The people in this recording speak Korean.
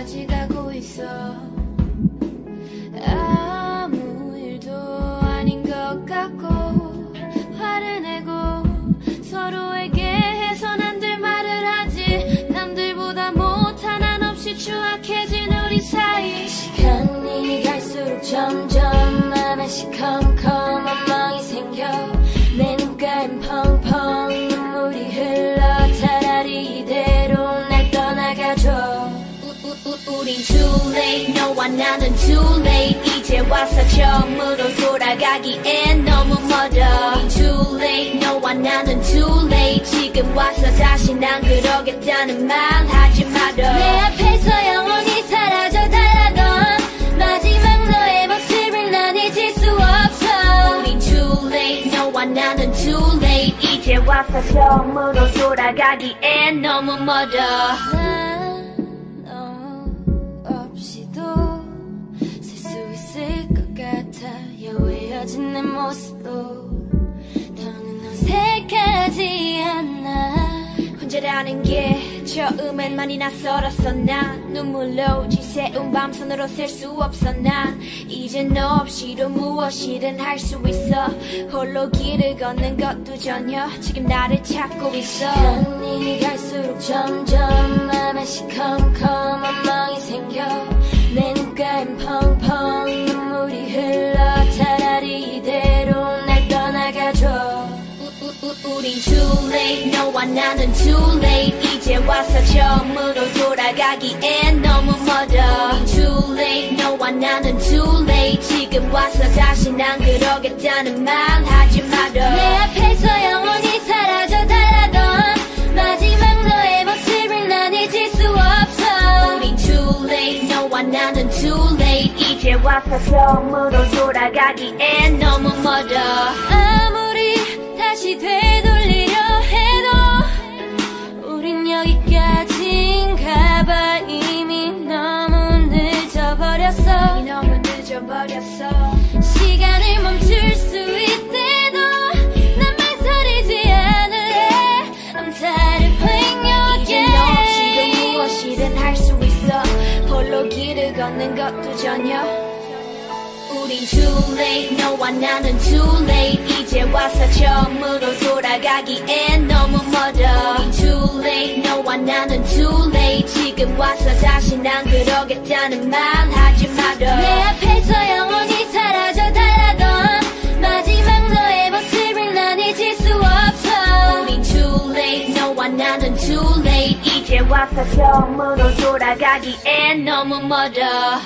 가지가고 있어. 아무 일도 아닌 것 같고 화를 내고 서로에게 해선 안 될 말을 하지. 남들보다 못한 한 없이 추악해진 우리 사이. 시간이 갈수록 점점 하나씩 컴컴한 멍이 생겨. 우린 too late 너와 나는 too late 이제 와서 처음으로 돌아가기엔 너무 멀어. 우린 too late 너와 나는 too late 지금 와서 다시 난 그러겠다는 말 하지 말어. 내 앞에서 영원히 사라져 달라던 마지막 너의 모습을 난 잊을 수 없어. 우린 too late 너와 나는 too late 이제 와서 처음으로 돌아가기엔 너무 멀어 모습도 더는 어색하지 않아. 혼자라는 게 처음엔 많이 낯설었어 난 눈물로 지새운 밤 손으로 셀 수 없어 난 이제 너 없이도 무엇이든 할 수 있어. 홀로 길을 걷는 것도 전혀 지금 나를 찾고 있어. 시간이 갈수록 점점 맘에 시컴컴 엉망이 생겨 우린 too late 너와 나는 too late 이제 와서 처음으로 돌아가기엔 너무 멀어. 우린 too late 너와 나는 too late 지금 와서 다시 난 그러겠다는 말 하지 말어. 내 앞에서 영원히 사라져 달라던 마지막 너의 모습을 난 잊을 수 없어. 우린 too late 너와 나는 too late 이제 와서 처음으로 돌아가기엔 너무 멀어. 아무리 다시 되돌리려 해도 우린 여기까지인가 봐. 이미 너무 늦어버렸어. 이미 너무 늦어버렸어. 시간을 멈출 수 있대도 난 망설이지 않을래. I'm tired of playing your 이제 너 game. 무엇이든 할 수 있어. 홀로 길을 걷는 것도 전혀. 우린 too late. 너와 나는 too late. 이제 와서 처음으로 돌아가기엔 너무 멀어. Too late 너와 나는 too late. 지금 와서 다시 난 그러겠다는 말 하지 말어. 내 앞에서 영원히 사라져 달라던 마지막 너의 모습을 난 잊을 수 없어. 우린 too late 너와 나는 too late. 이제 와서 처음으로 돌아가기엔 너무 멀어